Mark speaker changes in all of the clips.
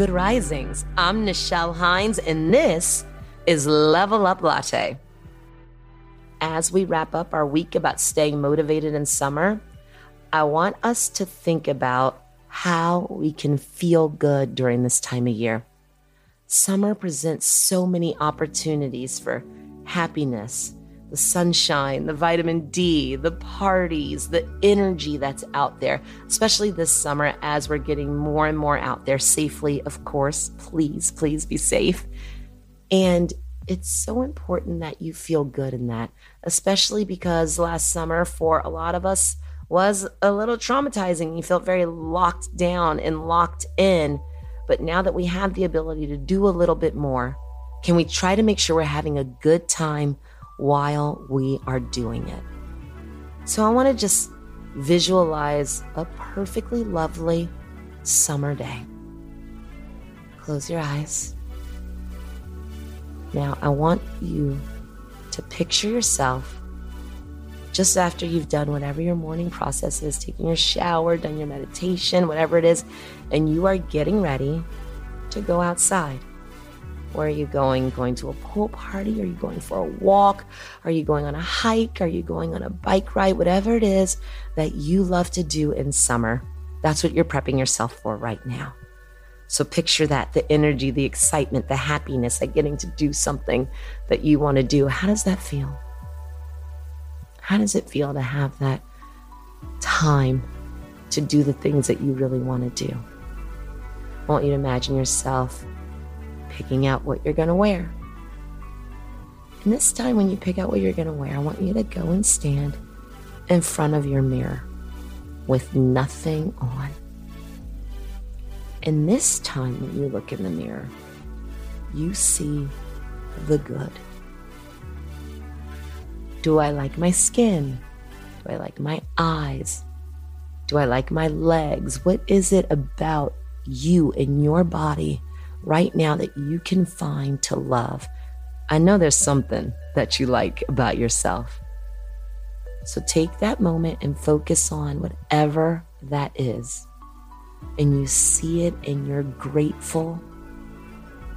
Speaker 1: Good Risings. I'm Nichelle Hines, and this is Level Up Latte. As we wrap up our week about staying motivated in summer, I want us to think about how we can feel good during this time of year. Summer presents so many opportunities for happiness, the sunshine, the vitamin D, the parties, the energy that's out there, especially this summer as we're getting more and more out there safely, of course. Please, please be safe. And it's so important that you feel good in that, especially because last summer for a lot of us was a little traumatizing. You felt very locked down and locked in. But now that we have the ability to do a little bit more, can we try to make sure we're having a good time while we are doing it. So I want to just visualize a perfectly lovely summer day. Close your eyes. Now, I want you to picture yourself just after you've done whatever your morning process is, taking your shower, done your meditation, whatever it is, and you are getting ready to go outside. Where are you going? Going to a pool party? Are you going for a walk? Are you going on a hike? Are you going on a bike ride? Whatever it is that you love to do in summer, that's what you're prepping yourself for right now. So picture that the energy, the excitement, the happiness at getting to do something that you want to do. How does that feel? How does it feel to have that time to do the things that you really want to do? I want you to imagine yourself picking out what you're going to wear. And this time, when you pick out what you're going to wear, I want you to go and stand in front of your mirror with nothing on. And this time, when you look in the mirror, you see the good. Do I like my skin? Do I like my eyes? Do I like my legs? What is it about you and your body right now that you can find to love. I know there's something that you like about yourself. So take that moment and focus on whatever that is. And you see it and you're grateful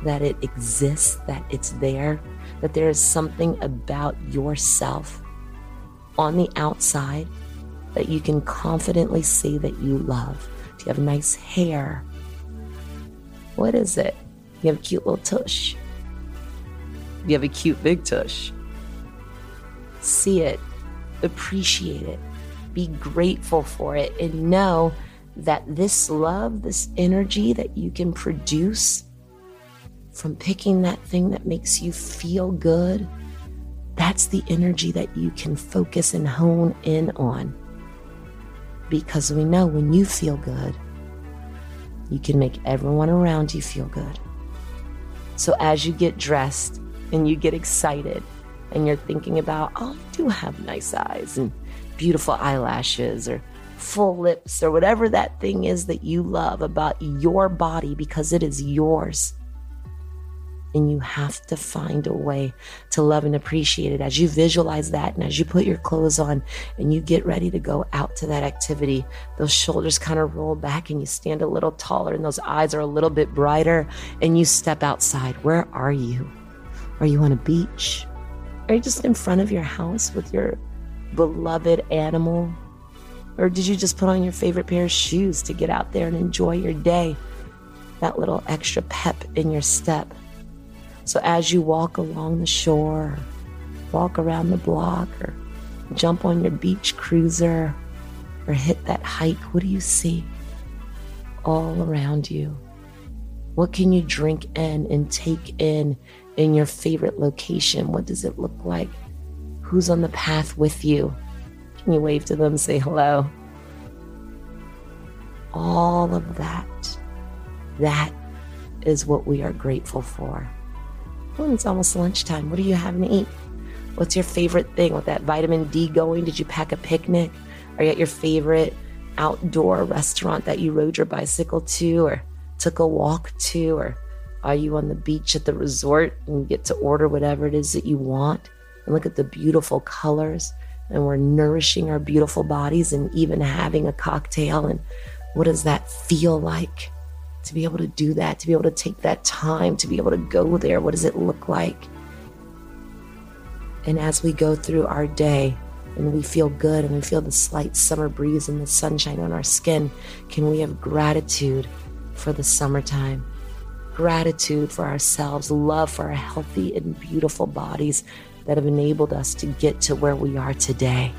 Speaker 1: that it exists, that it's there, that there is something about yourself on the outside that you can confidently say that you love. Do you have nice hair? What is it? You have a cute little tush. You have a cute big tush. See it, appreciate it, be grateful for it, and know that this love, this energy that you can produce from picking that thing that makes you feel good, that's the energy that you can focus and hone in on. Because we know when you feel good, you can make everyone around you feel good. So as you get dressed and you get excited and you're thinking about, oh, I do have nice eyes and beautiful eyelashes or full lips or whatever that thing is that you love about your body because it is yours. And you have to find a way to love and appreciate it as you visualize that and as you put your clothes on and you get ready to go out to that activity. Those shoulders kind of roll back and you stand a little taller and those eyes are a little bit brighter and you step outside. Where are you? Are you on a beach? Are you just in front of your house with your beloved animal? Or did you just put on your favorite pair of shoes to get out there and enjoy your day? That little extra pep in your step. So as you walk along the shore, walk around the block, or jump on your beach cruiser, or hit that hike, what do you see all around you? What can you drink in and take in in your favorite location? What does it look like? Who's on the path with you? Can you wave to them, say hello? All of that That is what we are grateful for. Oh, it's almost lunchtime. What are you having to eat? What's your favorite thing with that vitamin D going? Did you pack a picnic? Are you at your favorite outdoor restaurant that you rode your bicycle to or took a walk to? Or are you on the beach at the resort and you get to order whatever it is that you want? And look at the beautiful colors. And we're nourishing our beautiful bodies and even having a cocktail. And what does that feel like? To be able to do that, to be able to take that time, to be able to go there, what does it look like? And as we go through our day and we feel good and we feel the slight summer breeze and the sunshine on our skin, can we have gratitude for the summertime? Gratitude for ourselves, love for our healthy and beautiful bodies that have enabled us to get to where we are today.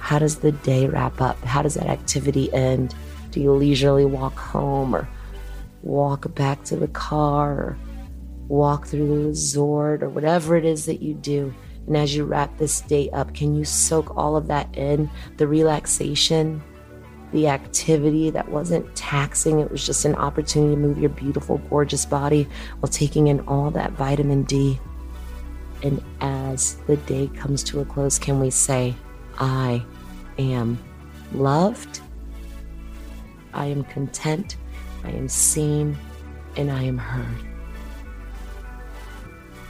Speaker 1: How does the day wrap up? How does that activity end? Do you leisurely walk home or walk back to the car or walk through the resort or whatever it is that you do. And as you wrap this day up, can you soak all of that in the relaxation, the activity that wasn't taxing? It was just an opportunity to move your beautiful, gorgeous body while taking in all that vitamin D. And as the day comes to a close, can we say, I am loved, I am content, I am seen, and I am heard?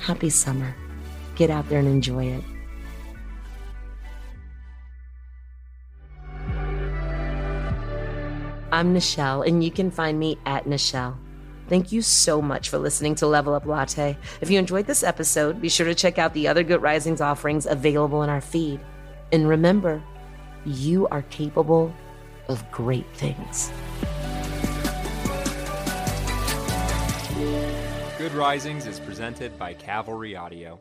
Speaker 1: Happy summer. Get out there and enjoy it. I'm Nichelle, and you can find me at Nichelle. Thank you so much for listening to Level Up Latte. If you enjoyed this episode, be sure to check out the other Good Risings offerings available in our feed. And remember, you are capable of great things.
Speaker 2: Good Risings is presented by Cavalry Audio.